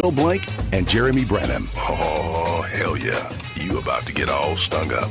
Bill Blank and Jeremy Brennan. Oh, hell yeah. You about to get all stung up.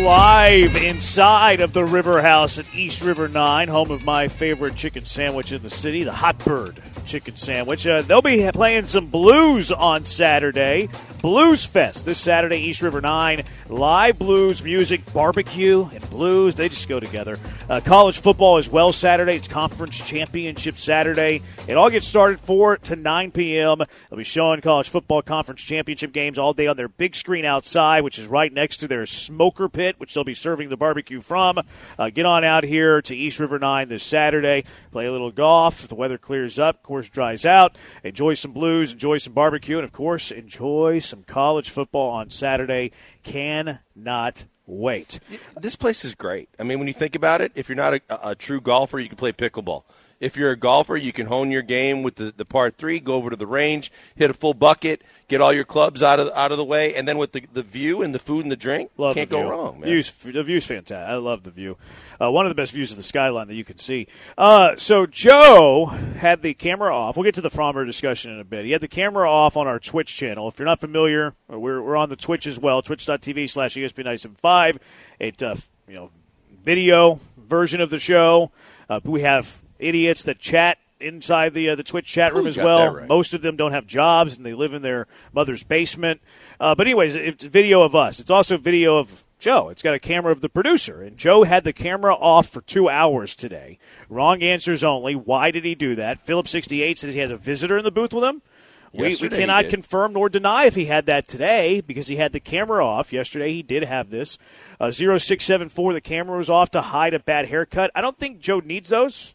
Live inside of the River House at East River 9, home of my favorite chicken sandwich in the city, the Hot Bird chicken sandwich. Uh, they'll be playing some blues on Saturday. Blues Fest this Saturday, East River 9. Live blues, music, barbecue, and blues. They just go together. Uh, college football as well Saturday. It's conference championship Saturday. It all gets started 4 to 9 p.m. They'll be showing college football conference championship games all day on their big screen outside, which is right next to their smoker pit, which they'll be serving the barbecue from. Uh, get on out here to East River 9 this Saturday. Play a little golf. If the weather clears up, of course dries out. Enjoy some blues, enjoy some barbecue, and of course, enjoy some college football on Saturday. Cannot wait. This place is great. I mean, when you think about it, if you're not a, a true golfer, you can play pickleball. If you're a golfer, you can hone your game with the, the par three, go over to the range, hit a full bucket, get all your clubs out of out of the way, and then with the, the view and the food and the drink, Love can't go wrong. Man. Views, the view's fantastic. I love the view. Uh, one of the best views of the skyline that you can see. Uh, so Joe had the camera off. We'll get to the Framber discussion in a bit. He had the camera off on our Twitch channel. If you're not familiar, we're, we're on the Twitch as well. Twitch.tv slash E ESPN 975. It uh, you know video version of the show. Uh, we have idiots that chat inside the uh, the Twitch chat room Ooh, as well. right. Most of them don't have jobs and they live in their mother's basement. Uh, but anyways, it's video of us. It's also video of Joe. It's got a camera of the producer, and Joe had the camera off for two hours today. Wrong answers only. Why did he do that? Philip sixty eight says he has a visitor in the booth with him. We, we cannot confirm nor deny if he had that today because he had the camera off. Yesterday he did have this. Uh, 0674, the camera was off to hide a bad haircut. I don't think Joe needs those.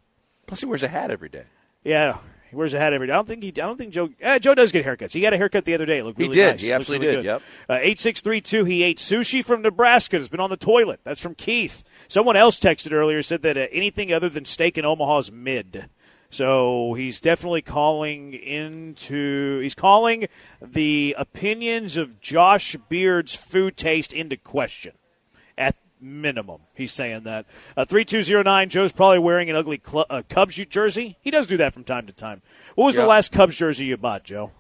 Plus, he wears a hat every day. Yeah, he wears a hat every day. I don't think he. I don't think Joe. Eh, Joe does get haircuts. He got a haircut the other day. It looked He really did. nice. He absolutely really did. good. Yep. Uh, Eight six three two. He ate sushi from Nebraska. Has been on the toilet. That's from Keith. Someone else texted earlier said that uh, anything other than steak in Omaha is mid. So he's definitely calling into. He's calling the opinions of Josh Beard's food taste into question. At minimum, he's saying that. Uh, 3209, Joe's probably wearing an ugly cl- uh, Cubs jersey. He does do that from time to time. What was the last Cubs jersey you bought, Joe?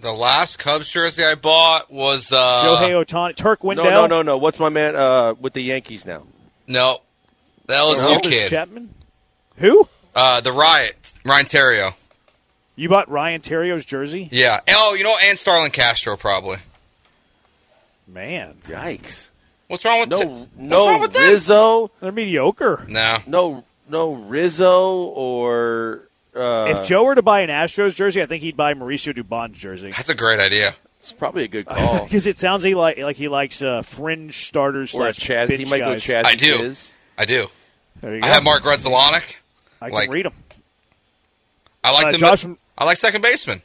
The last Cubs jersey I bought was uh, Shohei Ohtani, Turk Wendell, No, no, no, no. What's my man uh, with the Yankees now? no, the LSU Aroldis kid, Chapman. Who? uh, the Riot, Ryan Theriot. You bought Ryan Theriot's jersey? Yeah. Oh, you know, and Starlin Castro probably. Man, Yikes! What's wrong with No, Te- What's no wrong with? Rizzo, they're mediocre. No. no, no Rizzo or. Uh, if Joe were to buy an Astros jersey, I think he'd buy Mauricio Dubon's jersey That's a great idea. it's probably a good call. because it sounds he like like he likes uh, fringe starters or a slash Chaz, he might guys. go Chaz. I do. Fizz. I do. There you I have Mark Grudzielanek. I can like- read them. I like Uh, the Josh- mid- I like second baseman.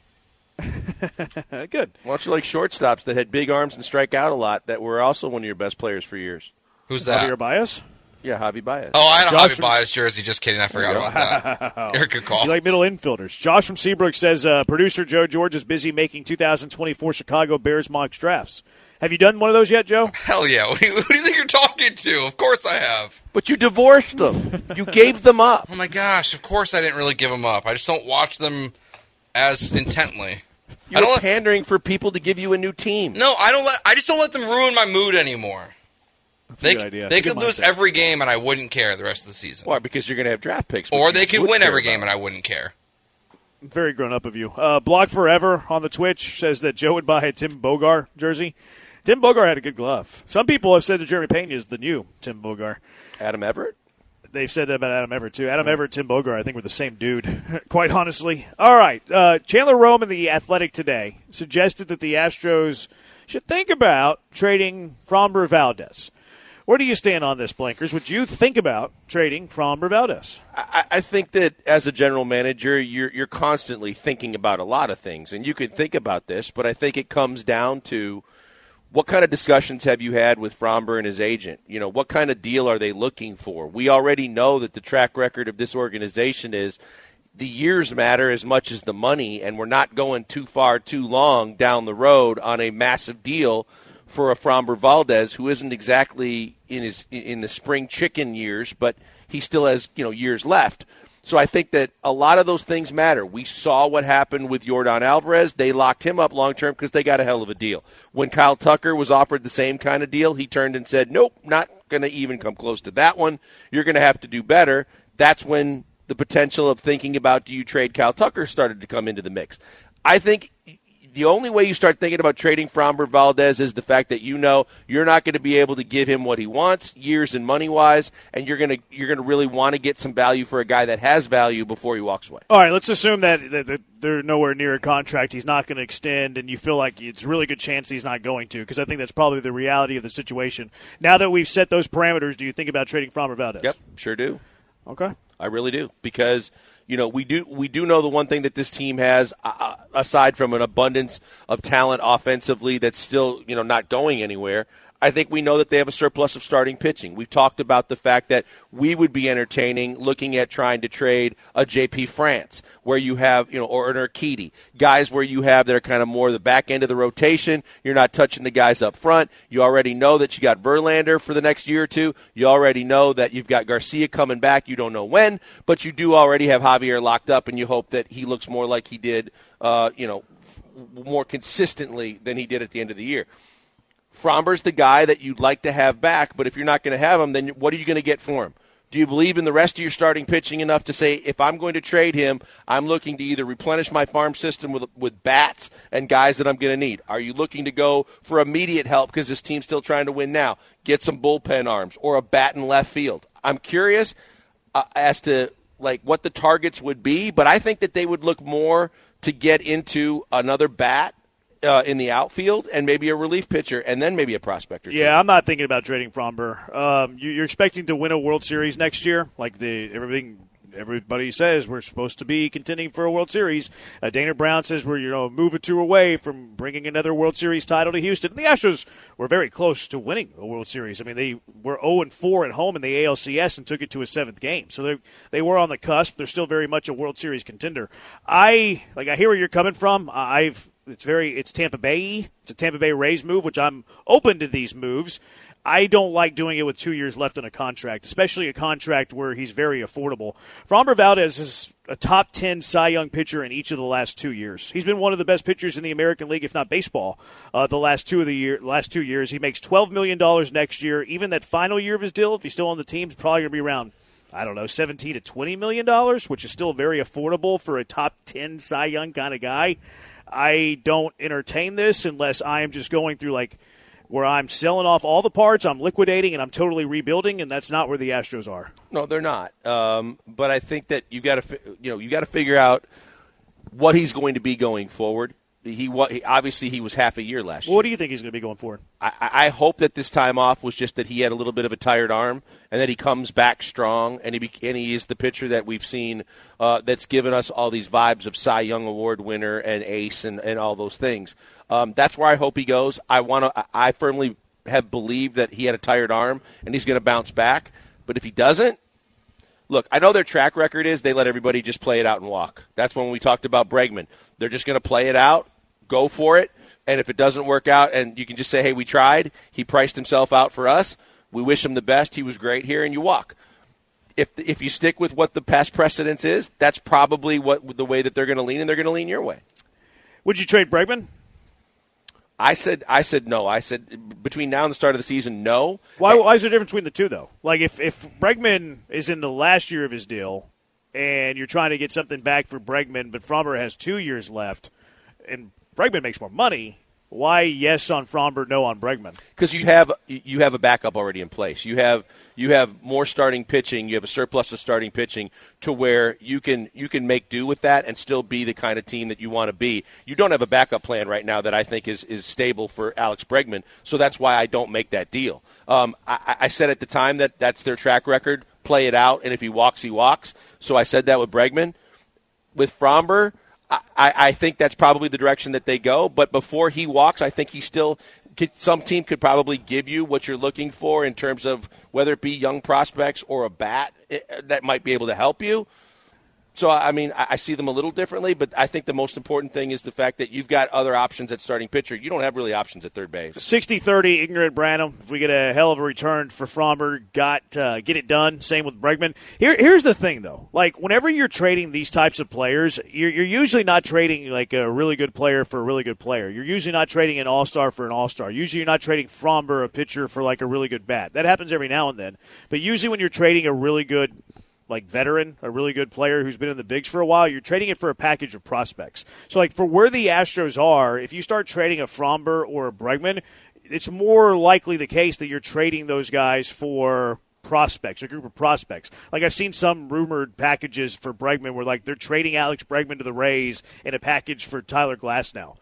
Good. Why don't you like shortstops that had big arms and strike out a lot that were also one of your best players for years? Who's that? Javier that? Baez. Yeah, Javi Baez. Oh, I had a Josh Javi from- Baez jersey. Just kidding. I forgot about that. You're a good call. You like middle infielders. Josh from Seabrook says uh, producer Joe George is busy making 2024 Chicago Bears mock drafts. Have you done one of those yet, Joe? Hell yeah. Who do, you, who do you think you're talking to? Of course I have. But you divorced them. you gave them up. Oh my gosh. Of course I didn't really give them up. I just don't watch them as intently. I You're don't let, pandering for people to give you a new team. No, I don't let. I just don't let them ruin my mood anymore. a they good idea. they It's a could good lose every game and I wouldn't care the rest of the season. Why? Because you're going to have draft picks. Or they could win every game and I wouldn't care. Very grown up of you. Uh, Block Forever on the Twitch says that Joe would buy a Tim Bogar jersey. Tim Bogar had a good glove. Some people have said that Jeremy Pena is the new Tim Bogar. Adam Everett. They've said that about Adam Everett too. Adam Everett, Tim Bogar, I think were the same dude. Quite honestly. All right, uh, Chandler Rome in the Athletic today suggested that the Astros should think about trading Framber Valdez. Where do you stand on this, Blankers? Would you think about trading Framber Valdez? I, I think that as a general manager, you're you're constantly thinking about a lot of things, and you could think about this, but I think it comes down to what kind of discussions have you had with Framber and his agent? You know, what kind of deal are they looking for? We already know that the track record of this organization is the years matter as much as the money, and we're not going too far too long down the road on a massive deal for a Framber Valdez who isn't exactly in his in the spring chicken years, but he still has you know years left. So I think that a lot of those things matter. We saw what happened with Yordan Alvarez. They locked him up long term because they got a hell of a deal. When Kyle Tucker was offered the same kind of deal, he turned and said, "Nope, not going to even come close to that one. You're going to have to do better." That's when the potential of thinking about do you trade Kyle Tucker started to come into the mix. I think the only way you start thinking about trading Framber Valdez is the fact that you know you're not going to be able to give him what he wants, years and money wise, and you're going to you're going to really want to get some value for a guy that has value before he walks away. All right, let's assume that, that, that they're nowhere near a contract. He's not going to extend, and you feel like it's a really good chance he's not going to, because I think that's probably the reality of the situation. Now that we've set those parameters, do you think about trading Framber Valdez? Yep, sure do. Okay. I really do because you know we do we do know the one thing that this team has uh, uh, aside from an abundance of talent offensively that's still you know not going anywhere I think we know that they have a surplus of starting pitching. We've talked about the fact that we would be entertaining looking at trying to trade a JP France, where you have, you know, or an Urquidy, guys where you have that are kind of more the back end of the rotation. You're not touching the guys up front. You already know that you got Verlander for the next year or two. You already know that you've got Garcia coming back. You don't know when, but you do already have Javier locked up, and you hope that he looks more like he did, uh, you know, more consistently than he did at the end of the year. Framber's the guy that you'd like to have back, but if you're not going to have him, then what are you going to get for him? Do you believe in the rest of your starting pitching enough to say if I'm going to trade him, I'm looking to either replenish my farm system with with bats and guys that I'm going to need? Are you looking to go for immediate help because this team's still trying to win now? Get some bullpen arms or a bat in left field. I'm curious uh, as to like what the targets would be, but I think that they would look more to get into another bat uh, in the outfield and maybe a relief pitcher and then maybe a prospector. Yeah, I'm not thinking about trading Framber. Um, you, you're expecting to win a World Series next year, like the everything everybody says we're supposed to be contending for a World Series. Uh, Dana Brown says we're you know move or two away from bringing another World Series title to Houston. And the Astros were very close to winning a World Series. I mean, they were 0 and 4 at home in the ALCS and took it to a seventh game. So they they were on the cusp. They're still very much a World Series contender. I like I hear where you're coming from. I've it's very it's Tampa Bay. It's a Tampa Bay Rays move, which I'm open to these moves. I don't like doing it with two years left on a contract, especially a contract where he's very affordable. Framber Valdez is a top 10 Cy Young pitcher in each of the last two years. He's been one of the best pitchers in the American League, if not baseball, uh, the last two of the year, last two years. He makes $12 million next year. Even that final year of his deal, if he's still on the team, is probably going to be around I don't know, 17 to 20 million dollars, which is still very affordable for a top 10 Cy Young kind of guy. I don't entertain this unless I am just going through like where I'm selling off all the parts, I'm liquidating, and I'm totally rebuilding, and that's not where the Astros are. No, they're not. Um, but I think that you got to, you know, you got to figure out what he's going to be going forward. He, he obviously he was half a year last year. What do you think he's going to be going for? I, I hope that this time off was just that he had a little bit of a tired arm and that he comes back strong and he and he is the pitcher that we've seen uh, that's given us all these vibes of Cy Young Award winner and ace and, and all those things. Um, that's where I hope he goes. I want to. I firmly have believed that he had a tired arm and he's going to bounce back. But if he doesn't, look, I know their track record is they let everybody just play it out and walk. That's when we talked about Bregman. They're just going to play it out, go for it, and if it doesn't work out, and you can just say, "Hey, we tried." He priced himself out for us. We wish him the best. He was great here, and you walk. If if you stick with what the past precedence is, that's probably what the way that they're going to lean, and they're going to lean your way. Would you trade Bregman? I said I said no. I said between now and the start of the season, no. Why, why is there a difference between the two though? Like if if Bregman is in the last year of his deal, and you're trying to get something back for Bregman, but Framber has two years left, and Bregman makes more money. Why yes on Framber, no on Bregman? Because you have you have a backup already in place. You have you have more starting pitching. You have a surplus of starting pitching to where you can you can make do with that and still be the kind of team that you want to be. You don't have a backup plan right now that I think is is stable for Alex Bregman. So that's why I don't make that deal. Um, I, I said at the time that that's their track record. Play it out, and if he walks, he walks. So I said that with Bregman. With Framber, I, I think that's probably the direction that they go. But before he walks, I think he still could, some team could probably give you what you're looking for in terms of whether it be young prospects or a bat eh, that might be able to help you. So I mean, I, see them a little differently, but I think the most important thing is the fact that you've got other options at starting pitcher. You don't have really options at third base. 60-30, ignorant Branham. If we get a hell of a return for Framber, got uh, get it done. Same with Bregman. Here, here's the thing though. Like whenever you're trading these types of players, you're, you're usually not trading like a really good player for a really good player. You're usually not trading an all star for an all star. Usually you're not trading Framber, a pitcher, for like a really good bat. That happens every now and then. But usually when you're trading a really good like veteran, a really good player who's been in the bigs for a while, you're trading it for a package of prospects. So, like for where the Astros are, if you start trading a Framber or a Bregman, it's more likely the case that you're trading those guys for prospects, a group of prospects. Like I've seen some rumored packages for Bregman where like they're trading Alex Bregman to the Rays in a package for Tyler Glasnow.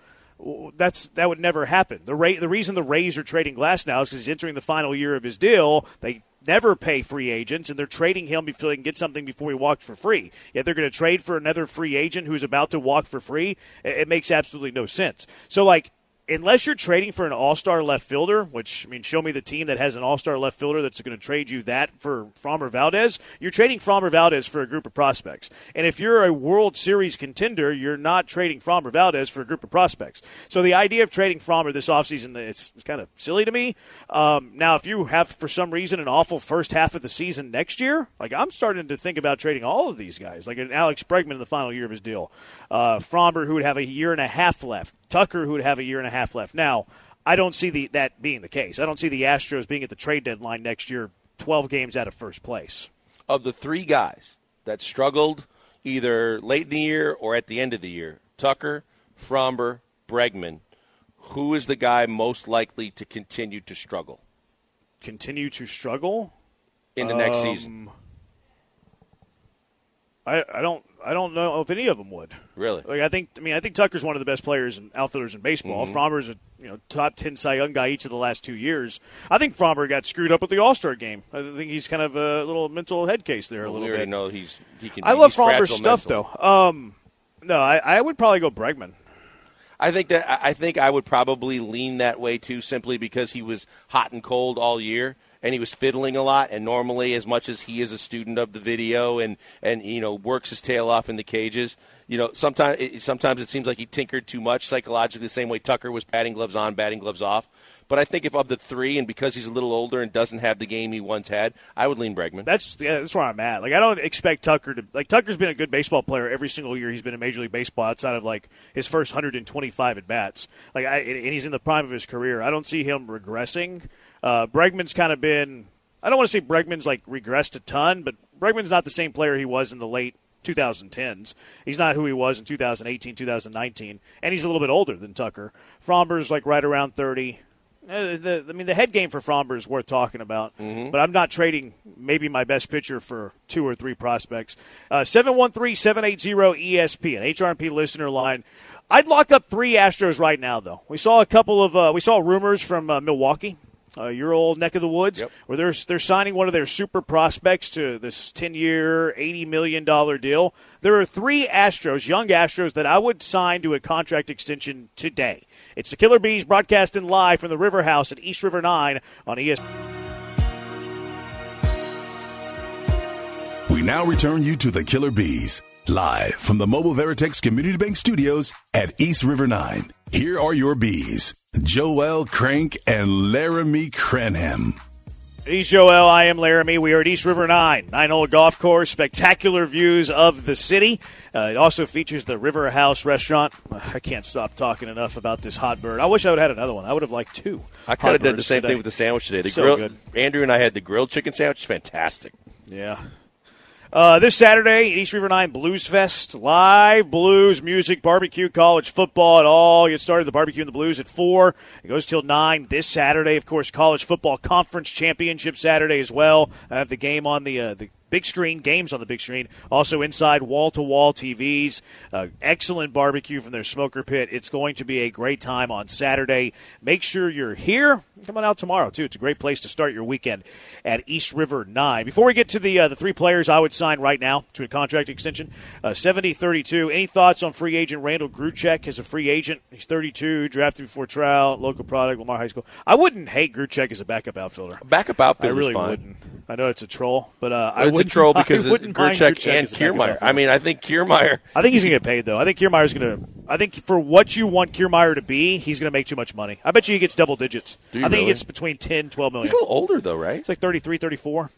That's that would never happen. The the reason the Rays are trading Glasnow is because he's entering the final year of his deal. They never pay free agents, and they're trading him before they can get something before he walks for free. Yet they're going to trade for another free agent who's about to walk for free. It, it makes absolutely no sense. So, like, unless you're trading for an all-star left fielder, which I mean, show me the team that has an all-star left fielder that's going to trade you that for Framber Valdez. You're trading Framber Valdez for a group of prospects, and if you're a World Series contender, you're not trading Framber Valdez for a group of prospects. So the idea of trading Framber this offseason it's, it's kind of silly to me. Um, now, if you have for some reason an awful first half of the season next year, like I'm starting to think about trading all of these guys, like an Alex Bregman in the final year of his deal, uh, Framber who would have a year and a half left. Tucker, who would have a year and a half left. Now, I don't see the, that being the case. I don't see the Astros being at the trade deadline next year, 12 games out of first place. Of the three guys that struggled either late in the year or at the end of the year, Tucker, Framber, Bregman, who is the guy most likely to continue to struggle? Continue to struggle? In the next um, season. I, I don't I don't know if any of them would. Really? Like I think I mean I think Tucker's one of the best players and outfielders in baseball. mm hmm Framber's a you know top ten Cy Young guy each of the last two years. I think Framber got screwed up with the All Star game. I think he's kind of a little mental head case there well, a little we bit. know he's he can. I love Framber's stuff mental. though. Um, no, I, I would probably go Bregman. I think that I think I would probably lean that way too, simply because he was hot and cold all year and he was fiddling a lot. And normally, as much as he is a student of the video and and you know works his tail off in the cages, you know sometimes it, sometimes it seems like he tinkered too much psychologically, the same way Tucker was batting gloves on, batting gloves off. But I think if of the three, and because he's a little older and doesn't have the game he once had, I would lean Bregman. That's yeah, that's where I'm at. Like I don't expect Tucker to like Tucker's been a good baseball player every single year he's been in Major League Baseball outside of like his first 125 at bats. Like I, and he's in the prime of his career. I don't see him regressing. Uh, Bregman's kind of been. I don't want to say Bregman's like regressed a ton, but Bregman's not the same player he was in the late 2010s. He's not who he was in 2018, 2019, and he's a little bit older than Tucker. Framber's like right around 30. Uh, the, I mean, the head game for Framber is worth talking about, mm-hmm. but I'm not trading maybe my best pitcher for two or three prospects. Uh, 713 780 ESPN, HRP listener line. I'd lock up three Astros right now, though. We saw a couple of, uh, we saw rumors from uh, Milwaukee uh, your old neck of the woods, yep. where they're they're signing one of their super prospects to this ten year, eighty million dollar deal. There are three Astros, young Astros, that I would sign to a contract extension today. It's the Killer Bees broadcasting live from the River House at East River Nine on ESPN. We now return you to the Killer Bees live from the Mobile Veritex Community Bank Studios at East River Nine. Here are your bees. Joel Crank and Laramie Crenham. He's Joel. I am Laramie. We are at East River 9, nine hole golf course. Spectacular views of the city. Uh, it also features the River House restaurant. I can't stop talking enough about this hot bird. I wish I would have had another one. I would have liked two. I kind of did the same today. thing with the sandwich today. The so grill, good. Andrew and I had the grilled chicken sandwich. Fantastic. Yeah, uh, this Saturday, East River 9 Blues Fest. Live blues, music, barbecue, college football. It all gets started. The barbecue and the blues at 4. It goes till 9 this Saturday. Of course, college football conference championship Saturday as well. I have the game on the, uh, the big screen, games on the big screen. Also inside wall to wall TVs. Uh, excellent barbecue from their smoker pit. It's going to be a great time on Saturday. Make sure you're here. Come on out tomorrow too. It's a great place to start your weekend at East River Nine. Before we get to the uh, the three players I would sign right now to a contract extension, uh, 70-32. Any thoughts on free agent Randall Grichuk as a free agent? He's 32, drafted before trial, local product, Lamar High School. I wouldn't hate Grichuk as a backup outfielder. Backup outfielder, I really fine. wouldn't. I know it's a troll, but uh, I it's a troll because of wouldn't mind Grichuk Grichuk and as a backup Kiermaier. I mean, I think Kiermaier. I think he's going to get paid though. I think Kiermaier's going to. I think for what you want Kiermaier to be, he's going to make too much money. I bet you he gets double digits. Do you I think really? he gets between 10, 12 million. He's a little older though, right? It's like 33, 34.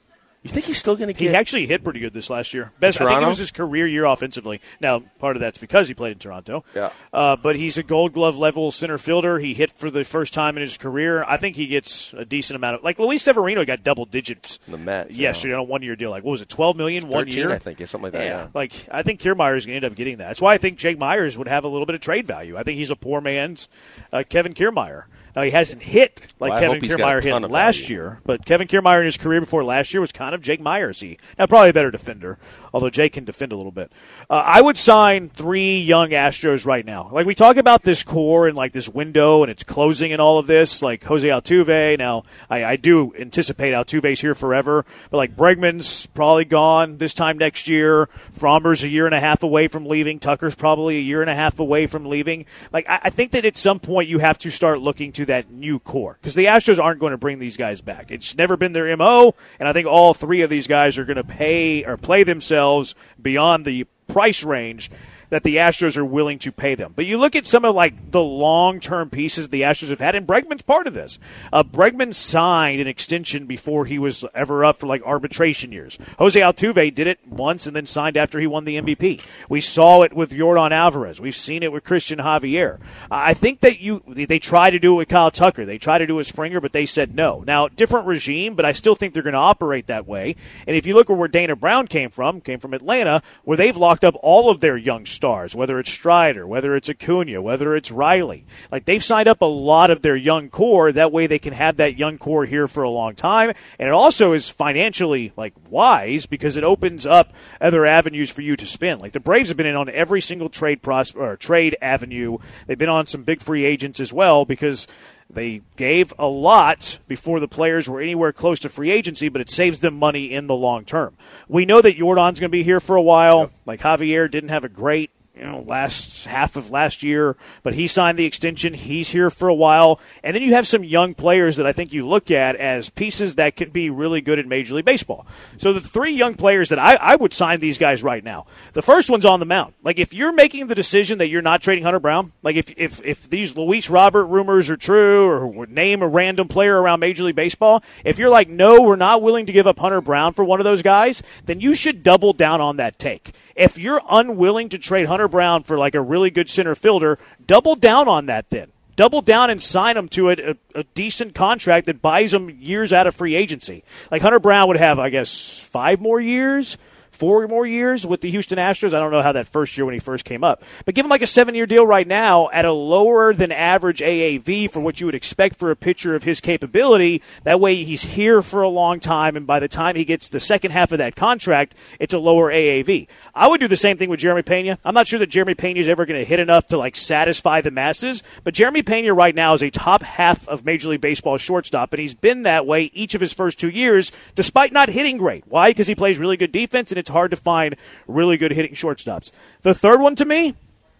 You think he's still going to get? He actually hit pretty good this last year. Best. I think it was his career year offensively. Now, part of that's because he played in Toronto. Yeah. Uh, but he's a Gold Glove level center fielder. He hit for the first time in his career. I think he gets a decent amount of like Luis Severino got double digits. The Mets, yesterday on a one year deal. Like what was it, twelve million one 13, year? I think, yeah, something like that, yeah. Like I think Kiermaier is going to end up getting that. That's why I think Jake Meyers would have a little bit of trade value. I think he's a poor man's uh, Kevin Kiermaier. Now he hasn't hit like Well, Kevin hope he's got a Kiermaier hit last value. year, but Kevin Kiermaier in his career before last year was kind of Jake Myersy. Now probably a better defender, although Jake can defend a little bit. Uh, I would sign three young Astros right now. Like we talk about this core and like this window and it's closing and all of this, like Jose Altuve. Now I, I do anticipate Altuve's here forever, but like Bregman's probably gone this time next year. Framber's a year and a half away from leaving. Tucker's probably a year and a half away from leaving. Like I, I think that at some point you have to start looking to that new core because the Astros aren't going to bring these guys back. It's never been their mo, and I think all three of these guys are going to pay or play themselves beyond the price range that the Astros are willing to pay them. But you look at some of like the long term pieces the Astros have had, and Bregman's part of this. Uh, Bregman signed an extension before he was ever up for like arbitration years. Jose Altuve did it once and then signed after he won the MVP. We saw it with Yordan Alvarez. We've seen it with Christian Javier. I think that you they try to do it with Kyle Tucker. They try to do it with Springer, but they said no. Now different regime, but I still think they're going to operate that way. And if you look at where Dana Brown came from, came from Atlanta, where they've locked up all of their young stars, whether it's Strider, whether it's Acuna, whether it's Riley. Like they've signed up a lot of their young core. That way they can have that young core here for a long time. And it also is financially like wise because it opens up other avenues for you to spend. Like the Braves have been in on every single trade pros- or trade avenue. They've been on some big free agents as well because they gave a lot before the players were anywhere close to free agency, but it saves them money in the long term. We know that Yordan's going to be here for a while. Like Javier didn't have a great you know, last half of last year, but he signed the extension. He's here for a while. And then you have some young players that I think you look at as pieces that could be really good in Major League Baseball. So the three young players that I, I would sign these guys right now. The first one's on the mound. Like if you're making the decision that you're not trading Hunter Brown, like if, if, if these Luis Robert rumors are true or name a random player around Major League Baseball, if you're like, no, we're not willing to give up Hunter Brown for one of those guys, then you should double down on that take. If you're unwilling to trade Hunter Brown for like a really good center fielder, double down on that then. Double down and sign him to a, a, a decent contract that buys him years out of free agency. Like Hunter Brown would have, I guess, five more years four more years with the Houston Astros. I don't know how that first year when he first came up, but give him like a seven year deal right now at a lower than average AAV for what you would expect for a pitcher of his capability. That way he's here for a long time, and by the time he gets the second half of that contract, it's a lower AAV. I would do the same thing with Jeremy Pena. I'm not sure that Jeremy Pena is ever going to hit enough to like satisfy the masses, but Jeremy Pena right now is a top half of Major League Baseball shortstop, and he's been that way each of his first two years, despite not hitting great. Why? Because he plays really good defense, and it's hard to find really good hitting shortstops. The third one to me,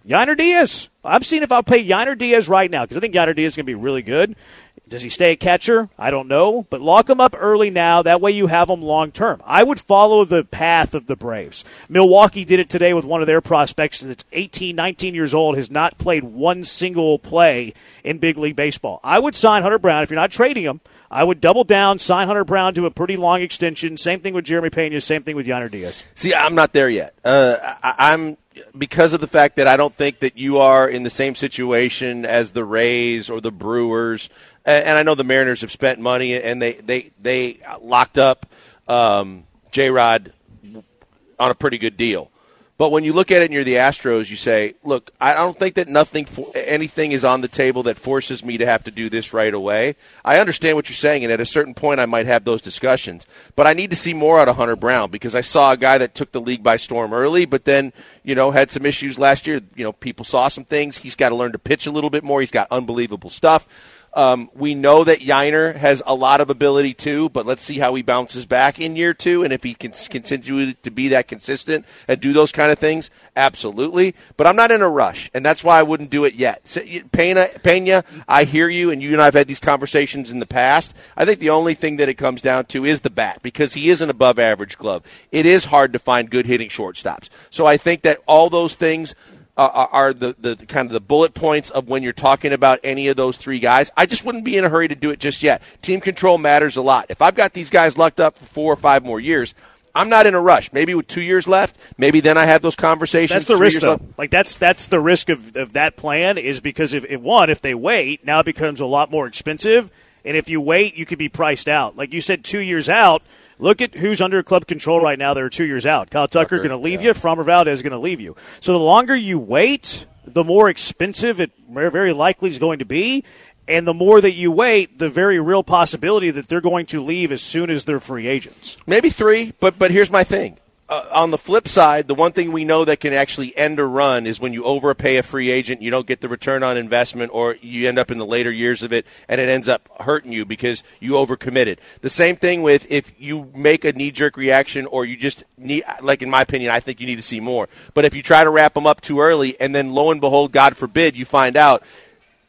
Yainer Diaz. I'm seeing if I'll pay Yainer Diaz right now because I think Yainer Diaz is going to be really good. Does he stay a catcher? I don't know, but lock him up early now. That way you have him long term. I would follow the path of the Braves. Milwaukee did it today with one of their prospects that's 18, 19 years old, has not played one single play in big league baseball. I would sign Hunter Brown if you're not trading him. I would double down, sign Hunter Brown to a pretty long extension. Same thing with Jeremy Pena. Same thing with Yainer Diaz. See, I'm not there yet. Uh, I, I'm because of the fact that I don't think that you are in the same situation as the Rays or the Brewers, and, and I know the Mariners have spent money and they they they locked up um, J Rod on a pretty good deal. But when you look at it and you're the Astros, you say, "Look, I don't think that nothing, for, anything is on the table that forces me to have to do this right away." I understand what you're saying, and at a certain point, I might have those discussions. But I need to see more out of Hunter Brown because I saw a guy that took the league by storm early, but then you know had some issues last year. You know, people saw some things. He's got to learn to pitch a little bit more. He's got unbelievable stuff. Um, we know that Yainer has a lot of ability too, but let's see how he bounces back in year two, and if he can continue to be that consistent and do those kind of things, absolutely. But I'm not in a rush, and that's why I wouldn't do it yet. Pena, Pena, I hear you, and you and I have had these conversations in the past. I think the only thing that it comes down to is the bat because he is an above average glove. It is hard to find good hitting shortstops. So I think that all those things uh, are the, the kind of the bullet points of when you're talking about any of those three guys. I just wouldn't be in a hurry to do it just yet. Team control matters a lot. If I've got these guys locked up for four or five more years, I'm not in a rush. Maybe with two years left, maybe then I have those conversations. That's the risk, though. Left. Like that's that's the risk of, of that plan is because if, if one, if they wait, now it becomes a lot more expensive, and if you wait, you could be priced out. Like you said, two years out Look at who's under club control right now. They're two years out. Kyle Tucker, Tucker going to leave yeah. you. Framber Valdez is going to leave you. So the longer you wait, the more expensive it very likely is going to be. And the more that you wait, the very real possibility that they're going to leave as soon as they're free agents. Maybe three, but but here's my thing uh, on the flip side, the one thing we know that can actually end a run is when you overpay a free agent, you don't get the return on investment, or you end up in the later years of it, and it ends up hurting you because you overcommitted. The same thing with if you make a knee jerk reaction, or you just need, like in my opinion, I think you need to see more. But if you try to wrap them up too early, and then lo and behold, God forbid, you find out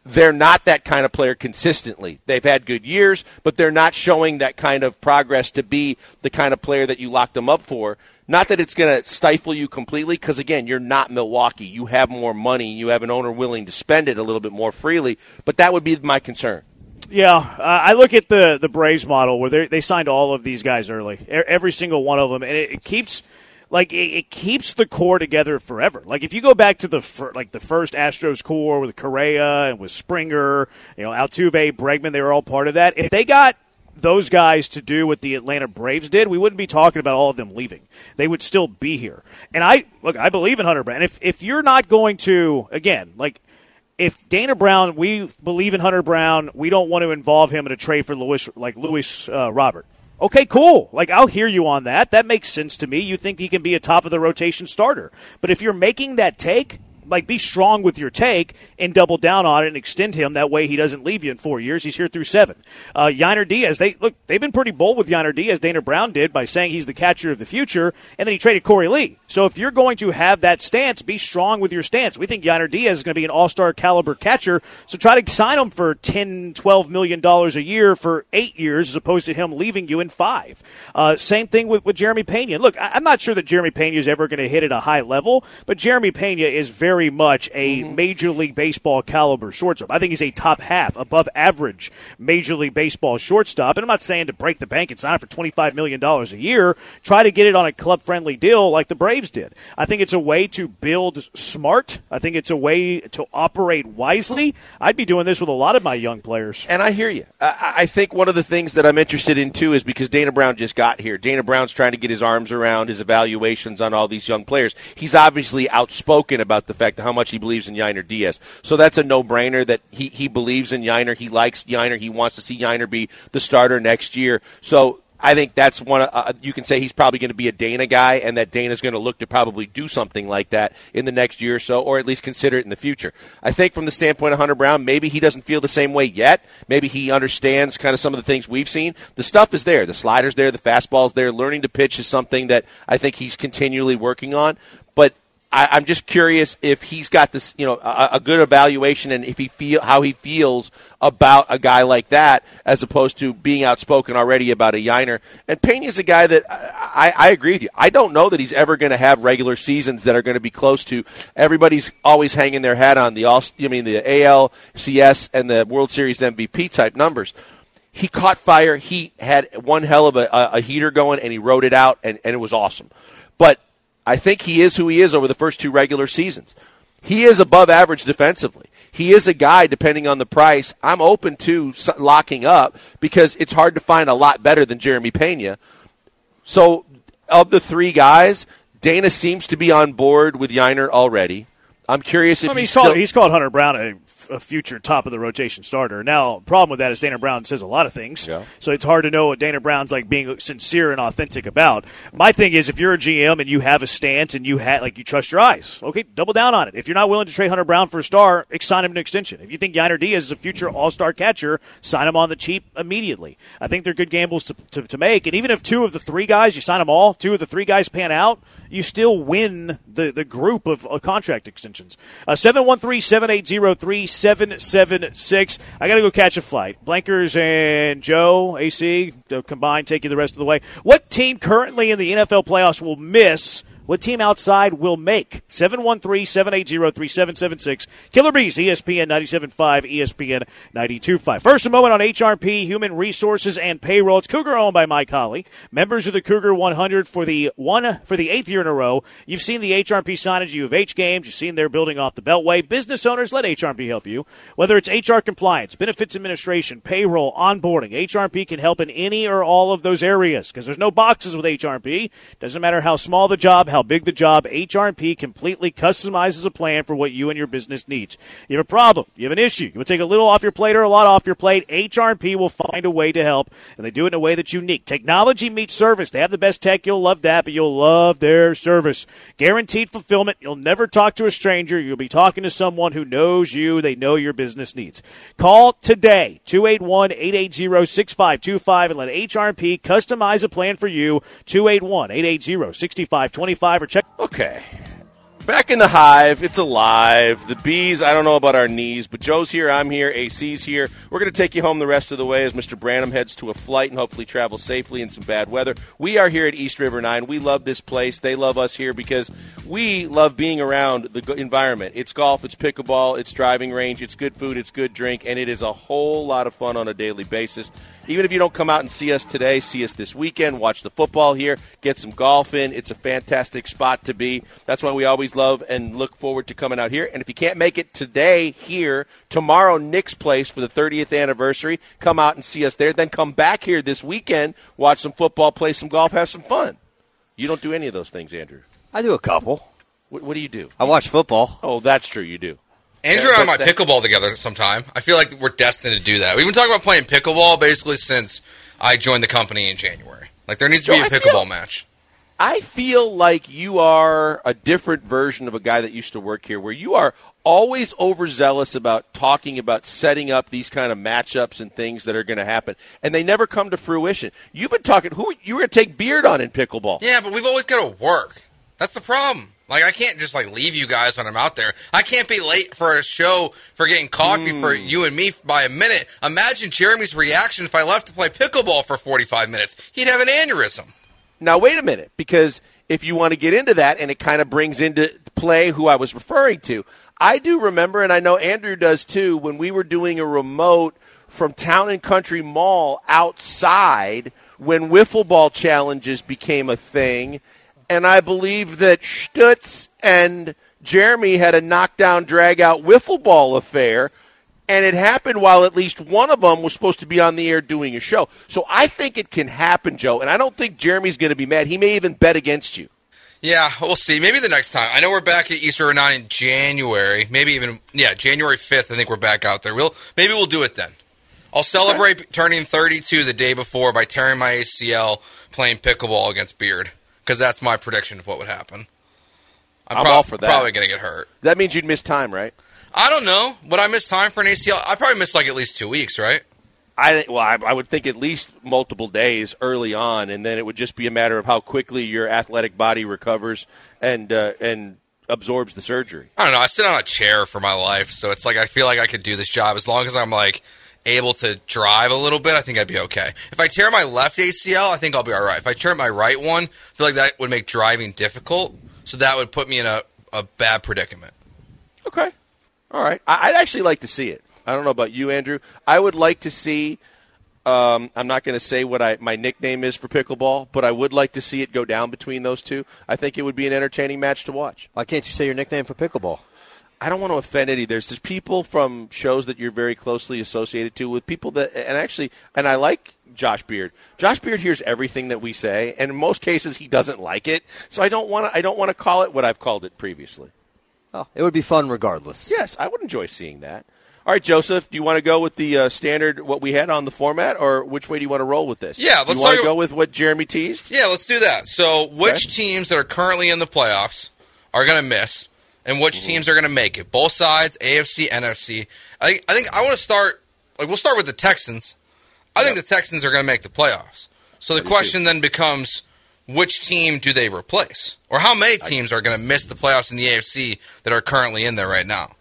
they're not that kind of player consistently. They've had good years, but they're not showing that kind of progress to be the kind of player that you locked them up for. Not that it's going to stifle you completely, because again, you're not Milwaukee. You have more money. You have an owner willing to spend it a little bit more freely. But that would be my concern. Yeah, uh, I look at the the Braves model where they signed all of these guys early, every single one of them, and it, it keeps like it, it, keeps the core together forever. Like if you go back to the fir- like the first Astros core with Correa and with Springer, you know Altuve, Bregman, they were all part of that. If they got those guys to do what the Atlanta Braves did, we wouldn't be talking about all of them leaving. They would still be here. And I look, I believe in Hunter Brown. If if you're not going to again, like if Dana Brown, we believe in Hunter Brown, we don't want to involve him in a trade for Luis like Luis uh, Robert. Okay, cool. Like I'll hear you on that. That makes sense to me. You think he can be a top of the rotation starter. But if you're making that take, like be strong with your take and double down on it and extend him. That way he doesn't leave you in four years. He's here through seven. Uh, Yainer Diaz, they look, they've been pretty bold with Yainer Diaz. Dana Brown did by saying he's the catcher of the future, and then he traded Korey Lee. So if you're going to have that stance, be strong with your stance. We think Yainer Diaz is going to be an all-star caliber catcher. So try to sign him for 10, 12 million dollars a year for eight years, as opposed to him leaving you in five. Uh, same thing with, with Jeremy Pena. Look, I, am not sure that Jeremy Pena is ever going to hit at a high level, but Jeremy Pena is very very much a mm-hmm. Major League Baseball caliber shortstop. I think he's a top half, above average Major League Baseball shortstop. And I'm not saying to break the bank and sign for $25 million a year. Try to get it on a club friendly deal like the Braves did. I think it's a way to build smart. I think it's a way to operate wisely. I'd be doing this with a lot of my young players. And I hear you. I think one of the things that I'm interested in too is because Dana Brown just got here. Dana Brown's trying to get his arms around his evaluations on all these young players. He's obviously outspoken about the fact how much he believes in Yainer Diaz. So that's a no brainer that he, he believes in Yainer. He likes Yainer. He wants to see Yainer be the starter next year. So I think that's one. Uh, you can say he's probably going to be a Dana guy, and that Dana's going to look to probably do something like that in the next year or so, or at least consider it in the future. I think from the standpoint of Hunter Brown, maybe he doesn't feel the same way yet. Maybe he understands kind of some of the things we've seen. The stuff is there. The sliders there. The fastballs there. Learning to pitch is something that I think he's continually working on. I, am just curious if he's got this, you know, a, a, good evaluation and if he feel how he feels about a guy like that, as opposed to being outspoken already about a Yainer. And Pena's a guy that I, I agree with you. I don't know that he's ever going to have regular seasons that are going to be close to. Everybody's always hanging their hat on the all, I mean, the ALCS and the World Series MVP type numbers he caught fire. He had one hell of a, a, heater going, and he wrote it out, and, and it was awesome. But I think he is who he is over the first two regular seasons. He is above average defensively. He is a guy, depending on the price, I'm open to locking up because it's hard to find a lot better than Jeremy Pena. So, of the three guys, Dana seems to be on board with Yainer already. I'm curious if I mean, he's, he's, called, he's called Hunter Brown a a future top of the rotation starter. Now, problem with that is Dana Brown says a lot of things, Yeah. so it's hard to know what Dana Brown's like being sincere and authentic about. My thing is, if you're a GM and you have a stance and you ha- like you trust your eyes, okay, double down on it. If you're not willing to trade Hunter Brown for a star, sign him an extension. If you think Yainer Diaz is a future All Star catcher, sign him on the cheap immediately. I think they're good gambles to, to, to make. And even if two of the three guys, you sign them all, two of the three guys pan out, you still win the, the group of uh, contract extensions. Uh, 713 780 3776. I got to go catch a flight. Blankers and Joe, AC, combined, take you the rest of the way. What team currently in the NFL playoffs will miss? What team outside will make? 713 780 3776. Killer Bees, ESPN 97.5, ESPN 92.5. First, a moment on HRP, Human Resources and Payroll. It's Cougar owned by Mike Holly. Members of the Cougar 100 for the one for the eighth year in a row. You've seen the HRP signage, U of H games. You've seen their building off the Beltway. Business owners, let HRP help you. Whether it's HR compliance, benefits administration, payroll, onboarding, HRP can help in any or all of those areas because there's no boxes with HRP. Doesn't matter how small the job, how big the job, HRP completely customizes a plan for what you and your business needs. You have a problem, you have an issue, you want to take a little off your plate or a lot off your plate, HRP will find a way to help, and they do it in a way that's unique. Technology meets service. They have the best tech, you'll love that, but you'll love their service. Guaranteed fulfillment. You'll never talk to a stranger. You'll be talking to someone who knows you, they know your business needs. Call today, 281 880 6525, and let HRP customize a plan for you, 281 880 6525, or check. Okay. Back in the hive, it's alive. The bees, I don't know about our knees, but Joe's here, I'm here, AC's here. We're going to take you home the rest of the way as Mr. Branham heads to a flight and hopefully travels safely in some bad weather. We are here at East River 9. We love this place. They love us here because we love being around the environment. It's golf, it's pickleball, it's driving range, it's good food, it's good drink, and it is a whole lot of fun on a daily basis. Even if you don't come out and see us today, see us this weekend, watch the football here, get some golf in. It's a fantastic spot to be. That's why we always love and look forward to coming out here. And if you can't make it today here, tomorrow Nick's place for the 30th anniversary, come out and see us there. Then come back here this weekend, watch some football, play some golf, have some fun. You don't do any of those things, Andrew. I do a couple. What, what do you do? I watch football. Oh, that's true. You do. Andrew Yeah, and I might that- pickleball together sometime. I feel like we're destined to do that. We've been talking about playing pickleball basically since I joined the company in January. Like there needs to be a pickleball feel- match. I feel like you are a different version of a guy that used to work here, where you are always overzealous about talking about setting up these kind of matchups and things that are going to happen, and they never come to fruition. You've been talking who you were going to take Beard on in pickleball. Yeah, but we've always got to work. That's the problem. Like I can't just like leave you guys when I'm out there. I can't be late for a show for getting coffee for hmm. you and me by a minute. Imagine Jeremy's reaction if I left to play pickleball for 45 minutes. He'd have an aneurysm. Now, wait a minute, because if you want to get into that, and it kind of brings into play who I was referring to, I do remember, and I know Andrew does too, when we were doing a remote from Town and Country Mall outside when wiffle ball challenges became a thing, and I believe that Stutz and Jeremy had a knockdown, drag out wiffle ball affair and it happened while at least one of them was supposed to be on the air doing a show. So I think it can happen, Joe, and I don't think Jeremy's going to be mad. He may even bet against you. Yeah, we'll see. Maybe the next time. I know we're back at East River Nine in January. Maybe even yeah, January fifth. I think we're back out there. We'll maybe we'll do it then. I'll celebrate turning 32 the day before by tearing my ACL playing pickleball against Beard because that's my prediction of what would happen. I'm all for that. Probably gonna get hurt. That means you'd miss time, right? I don't know. Would I miss time for an ACL? I probably miss like at least two weeks, right? I well, I, I would think at least multiple days early on, and then it would just be a matter of how quickly your athletic body recovers and uh, and absorbs the surgery. I don't know. I sit on a chair for my life, so it's like I feel like I could do this job as long as I'm like able to drive a little bit. I think I'd be okay. If I tear my left ACL, I think I'll be all right. If I tear my right one, I feel like that would make driving difficult. So that would put me in a, a bad predicament. Okay. All right. I'd actually like to see it. I don't know about you, Andrew. I would like to see. Um, I'm not going to say what I my nickname is for pickleball, but I would like to see it go down between those two. I think it would be an entertaining match to watch. Why can't you say your nickname for pickleball? I don't want to offend any. There's just people from shows that you're very closely associated to with people that, and actually, and I like Josh Beard. Josh Beard hears everything that we say, and in most cases, he doesn't like it. So I don't want to. I don't want to call it what I've called it previously. Oh, it would be fun regardless. Yes, I would enjoy seeing that. All right, Joseph, do you want to go with the uh, standard what we had on the format, or which way do you want to roll with this? Yeah, let's you want to go with what Jeremy teased. Yeah, let's do that. So, which Okay. teams that are currently in the playoffs are going to miss, and which teams are going to make it? Both sides, AFC, NFC. I. I think I want to start. Like, we'll start with the Texans. I think the Texans are going to make the playoffs. So the question then becomes, which team do they replace, or how many teams are going to miss the playoffs in the AFC that are currently in there right now?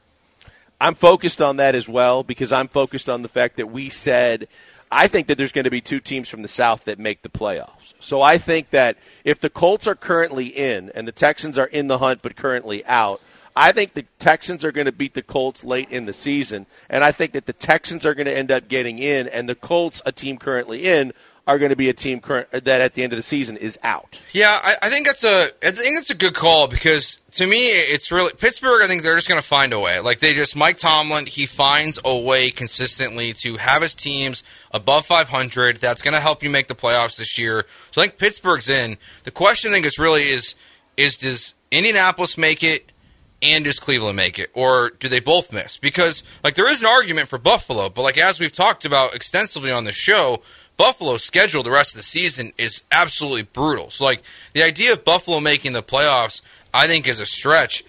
I'm focused on that as well because I'm focused on the fact that we said I think that there's going to be two teams from the South that make the playoffs. So I think that if the Colts are currently in and the Texans are in the hunt but currently out, I think the Texans are going to beat the Colts late in the season, and I think that the Texans are going to end up getting in, and the Colts, a team currently in, are going to be a team current, that at the end of the season is out. Yeah, I, I think that's a I think that's a good call because to me it's really Pittsburgh. I think they're just going to find a way. Like they just Mike Tomlin, he finds a way consistently to have his teams above 500. That's going to help you make the playoffs this year. So I think Pittsburgh's in. The question I think is really is is does Indianapolis make it? And does Cleveland make it, or do they both miss? Because like there is an argument for Buffalo, but like as we've talked about extensively on the show, Buffalo's schedule the rest of the season is absolutely brutal. So like the idea of Buffalo making the playoffs, I think is a stretch.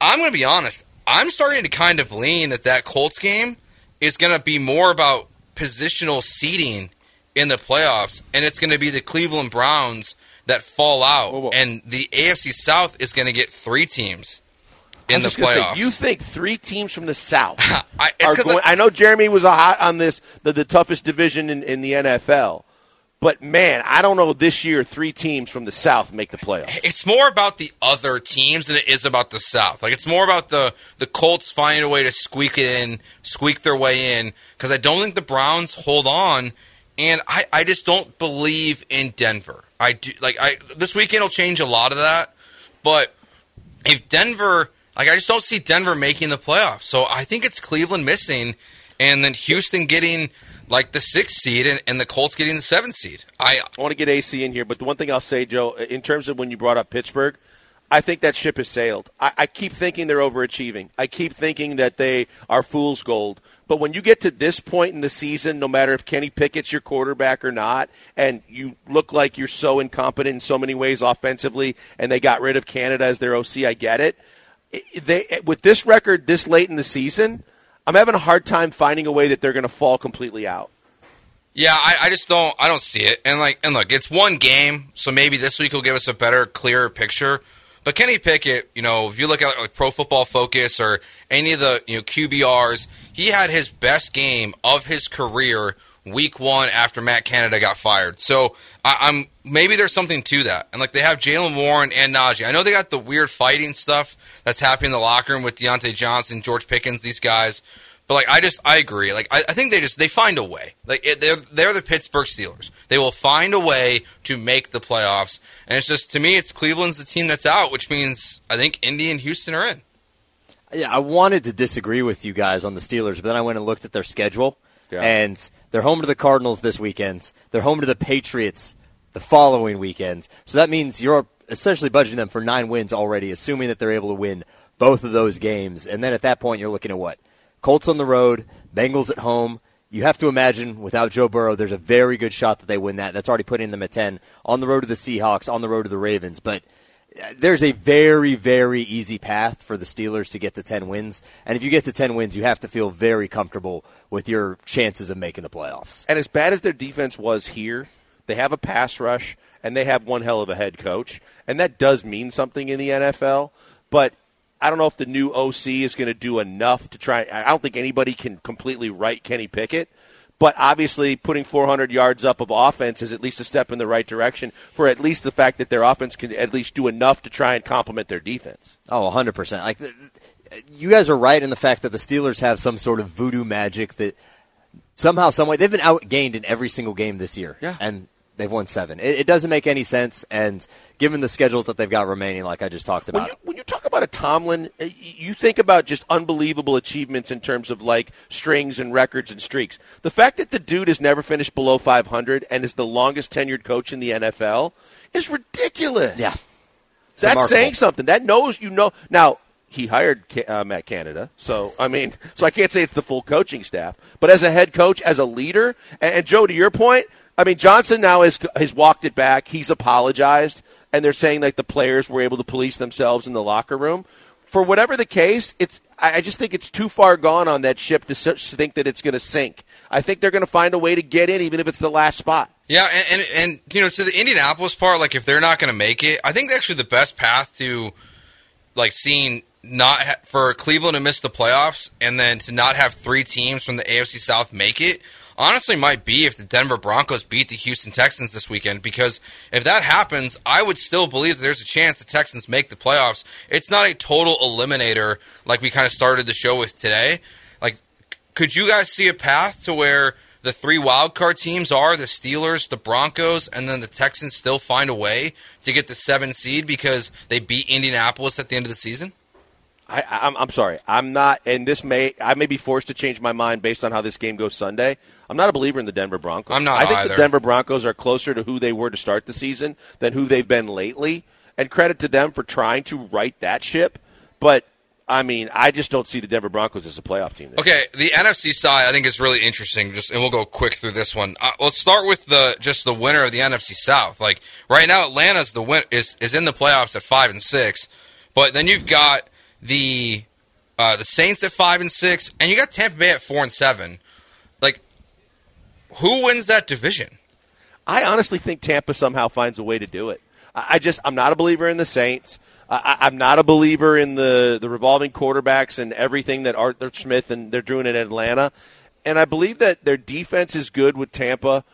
I'm going to be honest. I'm starting to kind of lean that that Colts game is going to be more about positional seeding in the playoffs, and it's going to be the Cleveland Browns that fall out, Whoa, whoa. and the AFC South is going to get three teams in the gonna say, playoffs. you think three teams from the South I, it's are going, I- I know Jeremy was a hot on this, the, the toughest division in, in the NFL. But man, I don't know this year three teams from the South make the playoffs. it's more about the other teams than it is about the South. Like it's more about the the Colts finding a way to squeak it in, squeak their way in. Because I don't think the Browns hold on, and I, I just don't believe in Denver. I do like I this weekend will change a lot of that, but if Denver like I just don't see Denver making the playoffs. So I think it's Cleveland missing, and then Houston getting like the sixth seed, and, and the Colts getting the seventh seed. I I want to get AC in here, but the one thing I'll say, Joe, in terms of when you brought up Pittsburgh, I think that ship has sailed. I, I keep thinking they're overachieving. I keep thinking that they are fool's gold. But when you get to this point in the season, no matter if Kenny Pickett's your quarterback or not, and you look like you're so incompetent in so many ways offensively, and they got rid of Canada as their OC, I get it. They with this record this late in the season, I'm having a hard time finding a way that they're going to fall completely out. Yeah, I, I just don't I don't see it. And like and look, it's one game, so maybe this week will give us a better, clearer picture. But Kenny Pickett, you know, if you look at like Pro Football Focus or any of the you know QBRs, he had his best game of his career week one after Matt Canada got fired. So I, I'm maybe there's something to that. And like they have Jaylen Warren and Najee. I know they got the weird fighting stuff that's happening in the locker room with Diontae Johnson, George Pickens, these guys. But like I just I agree. Like I, I think they just they find a way. Like it, they're they're the Pittsburgh Steelers. They will find a way to make the playoffs. And it's just to me, it's Cleveland's the team that's out, which means I think Indy and Houston are in. Yeah, I wanted to disagree with you guys on the Steelers, but then I went and looked at their schedule, Yeah. and they're home to the Cardinals this weekend. They're home to the Patriots the following weekend. So that means you're essentially budgeting them for nine wins already, assuming that they're able to win both of those games. And then at that point, you're looking at what? Colts on the road, Bengals at home. You have to imagine without Joe Burrow, there's a very good shot that they win that. That's already putting them at 10 on the road to the Seahawks, on the road to the Ravens. But there's a very, very easy path for the Steelers to get to 10 wins. And if you get to 10 wins, you have to feel very comfortable with your chances of making the playoffs. And as bad as their defense was here, they have a pass rush and they have one hell of a head coach, and that does mean something in the NFL. But I don't know if the new OC is going to do enough to try. I don't think anybody can completely right Kenny Pickett. But obviously, putting 400 yards up of offense is at least a step in the right direction for at least the fact that their offense can at least do enough to try and complement their defense. Oh, 100%. Like you guys are right in the fact that the Steelers have some sort of voodoo magic that somehow, someway, they've been outgained in every single game this year. Yeah. And they've won seven. It, it doesn't make any sense. And given the schedule that they've got remaining, like I just talked When about, you, when you talk about a Tomlin, uh, you think about just unbelievable achievements in terms of like strings and records and streaks. The fact that the dude has never finished below 500 and is the longest tenured coach in the NFL is ridiculous. Yeah. That's remarkable. saying something. That knows you know. Now, he hired uh, Matt Canada. So I mean, so I can't say it's the full coaching staff, but as a head coach, as a leader, and, and Joe, to your point, I mean Johnson now has has walked it back. He's apologized, and they're saying like the players were able to police themselves in the locker room. For whatever the case, it's I just think it's too far gone on that ship to think that it's going to sink. I think they're going to find a way to get in, even if it's the last spot. Yeah, and, and, and you know, to the Indianapolis part, like if they're not going to make it, I think actually the best path to like seeing not ha- for Cleveland to miss the playoffs and then to not have three teams from the AFC South make it honestly might be if the Denver Broncos beat the Houston Texans this weekend because if that happens, I would still believe that there's a chance the Texans make the playoffs. It's not a total eliminator like we kind of started the show with today. Like could you guys see a path to where the three wildcard teams are the Steelers, the Broncos, and then the Texans still find a way to get the seven seed because they beat Indianapolis at the end of the season? I, I'm, I'm sorry. I'm not, and this may I may be forced to change my mind based on how this game goes Sunday. I'm not a believer in the Denver Broncos. I'm not. I think either. the Denver Broncos are closer to who they were to start the season than who they've been lately. And credit to them for trying to right that ship. But I mean, I just don't see the Denver Broncos as a playoff team. Okay, the NFC side I think is really interesting. Just and we'll go quick through this one. Uh, let's start with the just the winner of the NFC South. Like right now, Atlanta's the win is is in the playoffs at five and six, but then you've got the uh, the Saints at five and six, and you got Tampa Bay at four and seven. Like, who wins that division? I honestly think Tampa somehow finds a way to do it. I, I just I'm not a believer in the Saints. I, I'm not a believer in the the revolving quarterbacks and everything that Arthur Smith and they're doing in Atlanta. And I believe that their defense is good with Tampa.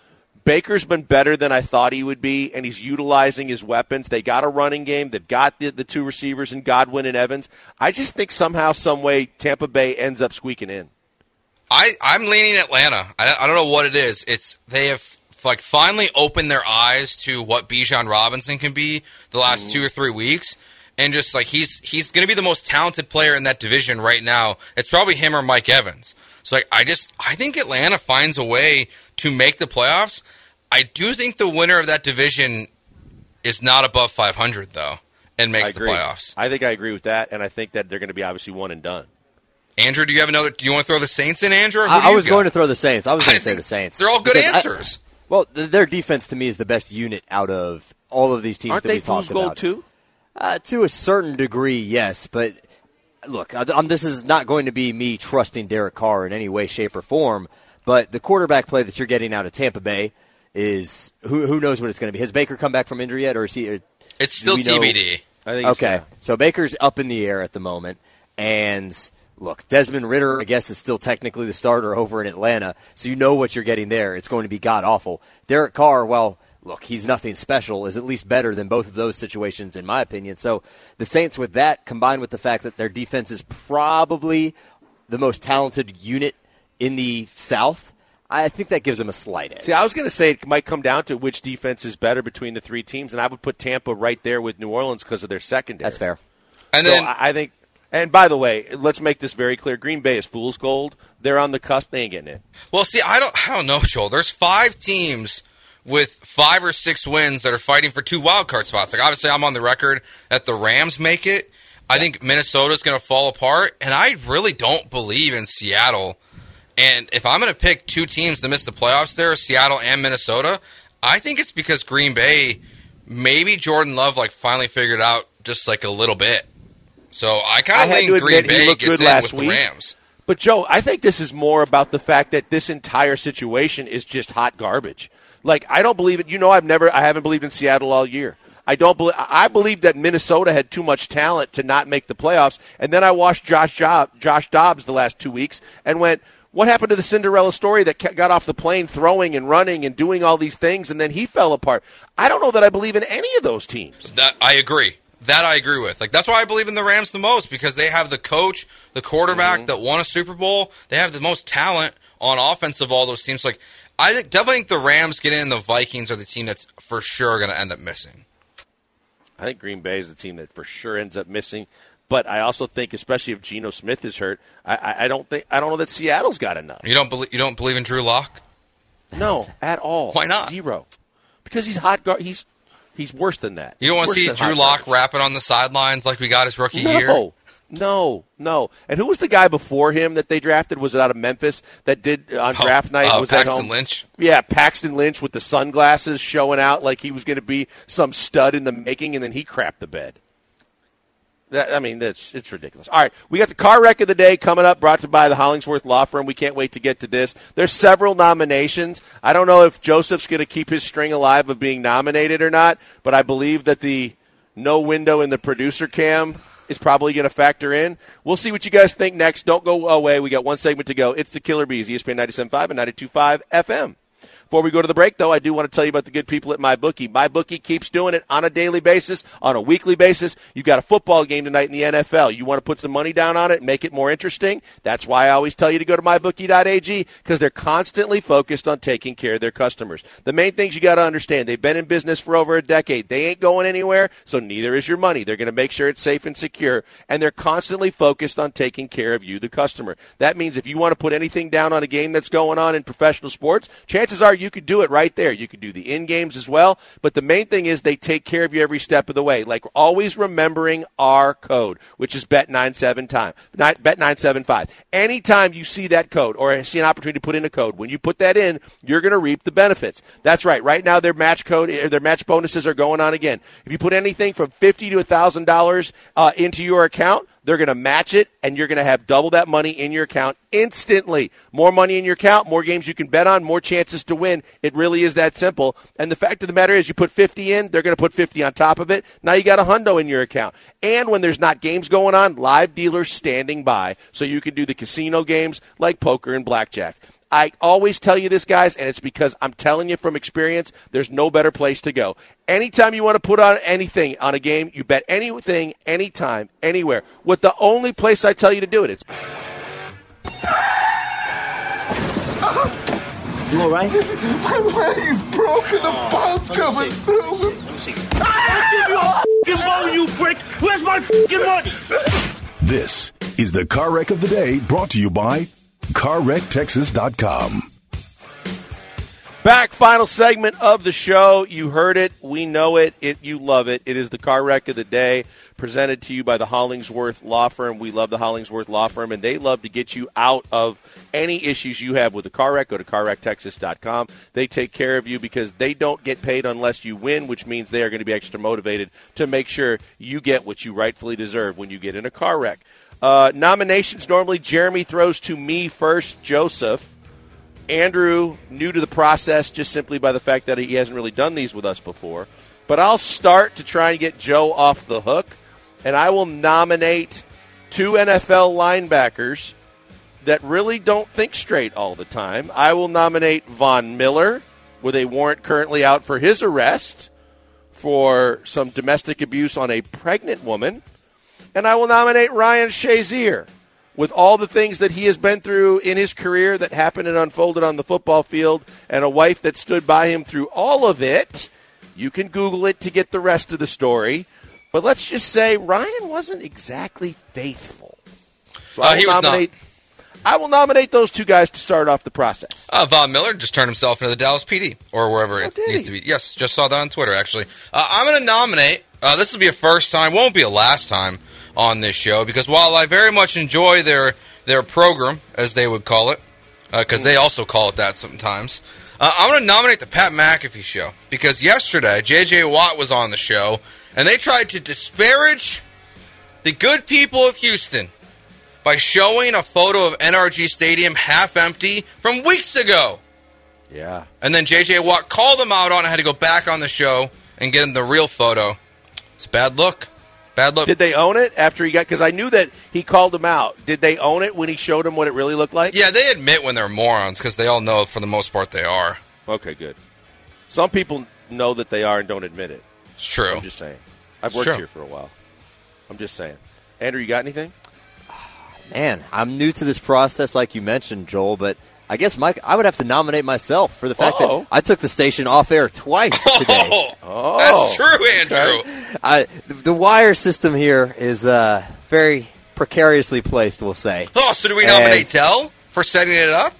Baker's been better than I thought he would be, and he's utilizing his weapons. They got a running game. They've got the, the two receivers in Godwin and Evans. I just think somehow, some way, Tampa Bay ends up squeaking in. I I'm leaning Atlanta. I, I don't know what it is. It's they have like finally opened their eyes to what Bijan Robinson can be the last mm. two or three weeks, and just like he's he's going to be the most talented player in that division right now. It's probably him or Mike Evans. So like, I just I think Atlanta finds a way to make the playoffs. I do think the winner of that division is not above 500 though, and makes the playoffs. I think I agree with that, and I think that they're going to be obviously one and done. Andrew, do you have another? Do you want to throw the Saints in, Andrew? I, I was got? going to throw the Saints. I was going to say the Saints. They're all good answers. I, well, their defense to me is the best unit out of all of these teams Aren't that they we talked gold too? Uh, to a certain degree, yes, but look, I'm, this is not going to be me trusting Derek Carr in any way, shape, or form. But the quarterback play that you're getting out of Tampa Bay is who who knows what it's going to be. Has Baker come back from injury yet, or is he? Or it's still TBD. I think okay, uh, so Baker's up in the air at the moment, and look, Desmond Ridder, I guess, is still technically the starter over in Atlanta, so you know what you're getting there. It's going to be god awful. Derek Carr, well, look, he's nothing special, is at least better than both of those situations, in my opinion. So the Saints, with that, combined with the fact that their defense is probably the most talented unit in the South, I think that gives them a slight edge. See, I was going to say it might come down to which defense is better between the three teams, and I would put Tampa right there with New Orleans because of their secondary. That's fair. And so then I think. And by the way, let's make this very clear: Green Bay is fool's gold. They're on the cusp; they ain't getting it. Well, see, I don't, I don't know, Joel. There's five teams with five or six wins that are fighting for two wild card spots. Like obviously, I'm on the record that the Rams make it. I think Minnesota's going to fall apart, and I really don't believe in Seattle and if I'm going to pick two teams to miss the playoffs there, Seattle and Minnesota, I think it's because Green Bay, maybe Jordan Love like finally figured out just like a little bit. So I kind of think Green Bay gets in with week. the Rams. But Joe, I think this is more about the fact that this entire situation is just hot garbage. Like I don't believe it. You know, I've never, I haven't believed in Seattle all year. I don't believe. I believe that Minnesota had too much talent to not make the playoffs. And then I watched Josh Job, Josh Dobbs the last two weeks and went, what happened to the Cinderella story that got off the plane throwing and running and doing all these things and then he fell apart? I don't know that I believe in any of those teams. That I agree. That I agree with. Like that's why I believe in the Rams the most because they have the coach, the quarterback mm-hmm. that won a Super Bowl. They have the most talent on offense of all those teams. Like I think definitely think the Rams get in. The Vikings are the team that's for sure going to end up missing. I think Green Bay is the team that for sure ends up missing. But I also think, especially if Geno Smith is hurt, I, I don't think I don't know that Seattle's got enough. You don't believe you don't believe in Drew Lock? No, at all. Why not? Zero. Because he's hot. Gar- he's he's worse than that. You don't want to see Drew Lock rapping on the sidelines like we got his rookie no. year. No, no. And who was the guy before him that they drafted? Was it out of Memphis that did on Oh, draft night? uh, was that Paxton home? Lynch? Yeah, Paxton Lynch with the sunglasses showing out like he was going to be some stud in the making, and then he crapped the bed. That, I mean, that's it's ridiculous. All right, we got the car wreck of the day coming up, brought to you by the Hollingsworth Law Firm. We can't wait to get to this. There's several nominations. I don't know if Joseph's going to keep his string alive of being nominated or not, but I believe that the no window in the producer cam is probably going to factor in. We'll see what you guys think next. Don't go away. We got one segment to go. It's the Killer Bees, ESPN 97.5 and 92.5 FM. Before we go to the break, though, I do want to tell you about the good people at MyBookie. MyBookie keeps doing it on a daily basis, on a weekly basis. You've got a football game tonight in the NFL. You want to put some money down on it and make it more interesting? That's why I always tell you to go to MyBookie.ag because they're constantly focused on taking care of their customers. The main things you got to understand, they've been in business for over a decade. They ain't going anywhere, so neither is your money. They're going to make sure it's safe and secure, and they're constantly focused on taking care of you, the customer. That means if you want to put anything down on a game that's going on in professional sports, chances are you could do it right there. You could do the in games as well. But the main thing is they take care of you every step of the way. Like always remembering our code, which is bet97 time, bet975. Anytime you see that code or see an opportunity to put in a code, when you put that in, you're going to reap the benefits. That's right. Right now their match code, eh, their match bonuses are going on again. If you put anything from fifty to thousand uh, dollars into your account, they're going to match it, and you're going to have double that money in your account instantly. More money in your account, more games you can bet on, more chances to win. It really is that simple. And the fact of the matter is, you put 50 in, they're going to put 50 on top of it. Now you got a hundo in your account. And when there's not games going on, live dealers standing by, so you can do the casino games like poker and blackjack. I always tell you this, guys, and it's because I'm telling you from experience, there's no better place to go. Anytime you want to put on anything on a game, you bet anything, anytime, anywhere. With the only place I tell you to do it, it's You all right? My leg's broken. The ball's coming through. Let me see. Ah! Give me a you prick! Where's my fucking money? This is the car wreck of the day brought to you by CarWreckTexas.com. Back, final segment of the show. You heard it. We know it. It you love it. It is the car wreck of the day, presented to you by the Hollingsworth Law Firm. We love the Hollingsworth Law Firm, and they love to get you out of any issues you have with a car wreck. Go to CarWreckTexas.com. They take care of you because they don't get paid unless you win, which means they are going to be extra motivated to make sure you get what you rightfully deserve when you get in a car wreck. Uh, nominations normally Jeremy throws to me first. Joseph. Andrew, new to the process just simply by the fact that he hasn't really done these with us before. But I'll start to try and get Joe off the hook, and I will nominate two NFL linebackers that really don't think straight all the time. I will nominate Von Miller with a warrant currently out for his arrest for some domestic abuse on a pregnant woman. And I will nominate Ryan Shazier with all the things that he has been through in his career that happened and unfolded on the football field, and a wife that stood by him through all of it. You can Google it to get the rest of the story. But let's just say Ryan wasn't exactly faithful. So Uh, I will he was not. nominate. I will nominate those two guys to start off the process. Uh, Von Miller just turned himself into the Dallas PD or wherever it needs he? to be. Yes, just saw that on Twitter actually. Uh, I'm going to nominate. Uh, this will be a first time, won't be a last time on this show because while I very much enjoy their their program, as they would call it, because they also call it that sometimes. Uh, I'm going to nominate the Pat McAfee show because yesterday J.J. Watt was on the show and they tried to disparage the good people of Houston by showing a photo of NRG Stadium half empty from weeks ago. Yeah. And then J.J. Watt called them out on it, had to go back on the show and get him the real photo. It's a bad look. Bad look. Did they own it after he got? Because I knew that he called them out. Did they own it when he showed them what it really looked like? yeah, they admit when they're morons because they all know for the most part they are. Okay, good. Some people know that they are and don't admit it. It's true. I'm just saying. I've worked here for a while. I'm just saying. Andrew, you got anything? Man, I'm new to this process, like you mentioned, Joel, but I guess Mike, I would have to nominate myself for the fact Uh-oh. that I took the station off air twice today. Oh, that's true, Andrew. I, the, the wire system here is uh, very precariously placed, we'll say. Oh, so do we And- nominate Dell for setting it up?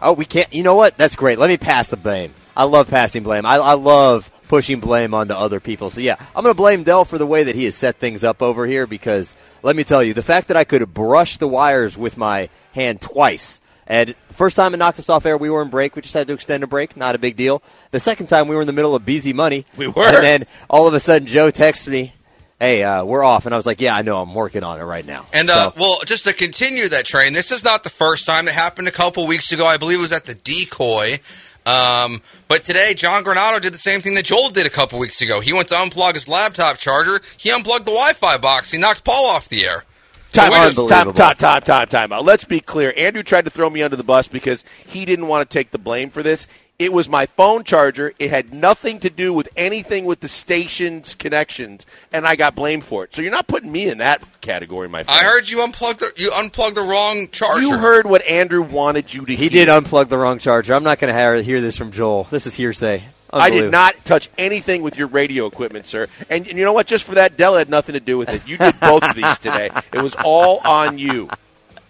Oh, we can't. You know what? That's great. Let me pass the blame. I love passing blame. I, I love pushing blame onto other people. So yeah, I'm going to blame Dell for the way that he has set things up over here because let me tell you, the fact that I could brush the wires with my hand twice. And the first time it knocked us off air, we were in break. We just had to extend a break. Not a big deal. The second time, we were in the middle of busy Money. We were. And then all of a sudden, Joe texts me, hey, uh, we're off. And I was like, yeah, I know. I'm working on it right now. And uh, So- well, just to continue that train, this is not the first time it happened. A couple weeks ago, I believe it was at the decoy. Um, but today, John Granado did the same thing that Joel did a couple weeks ago. He went to unplug his laptop charger. He unplugged the Wi-Fi box. He knocked Paul off the air. Time we out, time, time, time, time, time out. Let's be clear. Andrew tried to throw me under the bus because he didn't want to take the blame for this. It was my phone charger. It had nothing to do with anything with the station's connections, and I got blamed for it. So you're not putting me in that category, my friend. I heard you unplugged the you unplugged the wrong charger. you heard what Andrew wanted you to he hear. did unplug the wrong charger. I'm not going to hear this from Joel. This is hearsay. I did not touch anything with your radio equipment, sir. And, and you know what? Just for that, Dell had nothing to do with it. You did both of these today. It was all on you.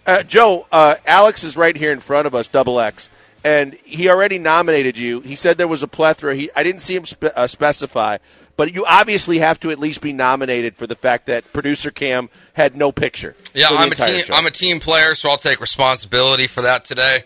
Uh, Joe, uh, Alex is right here in front of us, double X, and he already nominated you. He said there was a plethora. He, I didn't see him spe- uh, specify, but you obviously have to at least be nominated for the fact that producer Cam had no picture. Yeah, I'm a team. show. I'm a team player, so I'll take responsibility for that today.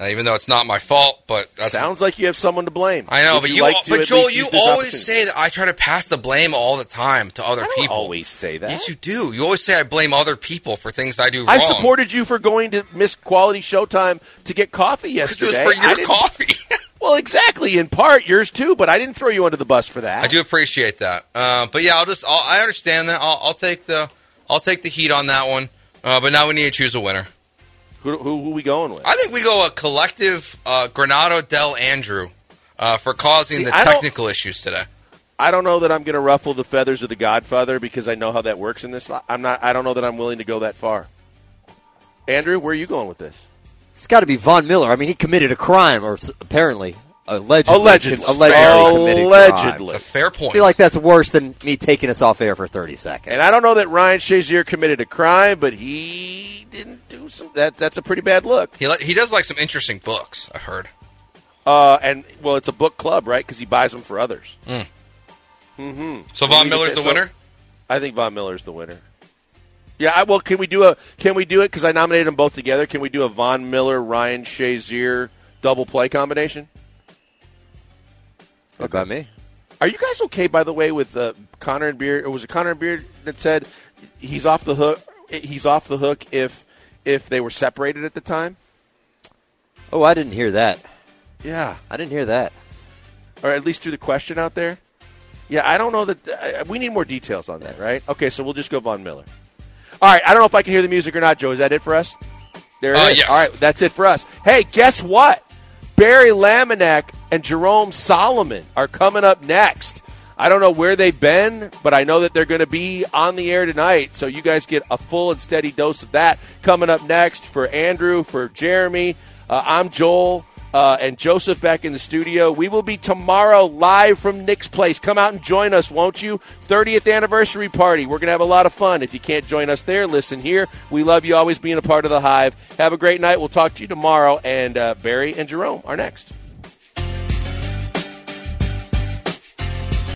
Uh, even though it's not my fault, but Sounds like you have someone to blame. I know. Would but you, like but Joel, you always say that I try to pass the blame all the time to other people. I don't people. always say that. Yes, you do. You always say I blame other people for things I do wrong. I supported you for going to miss quality Showtime to get coffee because it yesterday. was for your coffee. Well, exactly. In part, yours too. But I didn't throw you under the bus for that. I do appreciate that. Uh, but yeah, I'll just I'll, I understand that. I'll, I'll take the I'll take the heat on that one. Uh, but now we need to choose a winner. Who, who, who we going with? I think we go a collective uh, Granado Del Andrew uh, for causing See, the I technical issues today. I don't know that I'm going to ruffle the feathers of the Godfather because I know how that works in this. I'm not. I don't know that I'm willing to go that far. Andrew, where are you going with this? It's got to be Von Miller. I mean, he committed a crime, or apparently, allegedly, Allegedly. allegedly committed Allegedly. It's a fair point. I feel like that's worse than me taking us off air for 30 seconds. And I don't know that Ryan Shazier committed a crime, but he didn't do some. That that's a pretty bad look. he li- he does like some interesting books. I've heard. Uh, and well, it's a book club, right? Because he buys them for others. So Von we Miller's the so- winner. I think Von Miller's the winner. Yeah, I, well, can we do a can we do it because I nominated them both together? Can we do a Von Miller Ryan Shazier double play combination? What about me? Are you guys okay, by the way, with uh, Connor and Beard? Or was it Connor and Beard that said he's off the hook? He's off the hook if if they were separated at the time. Oh, I didn't hear that. Yeah, I didn't hear that. or at least through the question out there. Yeah, I don't know that uh, we need more details on that, right? Okay, so we'll just go Von Miller. All right, I don't know if I can hear the music or not, Joe. Is that it for us? There it Uh, is. yes. All right, that's it for us. Hey, guess what? Barry Laminack and Jerome Solomon are coming up next. I don't know where they've been, but I know that they're going to be on the air tonight. So you guys get a full and steady dose of that coming up next for Andrew, for Jeremy. Uh, I'm Joel. Uh, and Joseph back in the studio. We will be tomorrow live from Nick's Place. Come out and join us, won't you? 30th anniversary party. We're going to have a lot of fun. If you can't join us there, listen here. We love you always being a part of the Hive. Have a great night. We'll talk to you tomorrow. And uh, Barry and Jerome are next.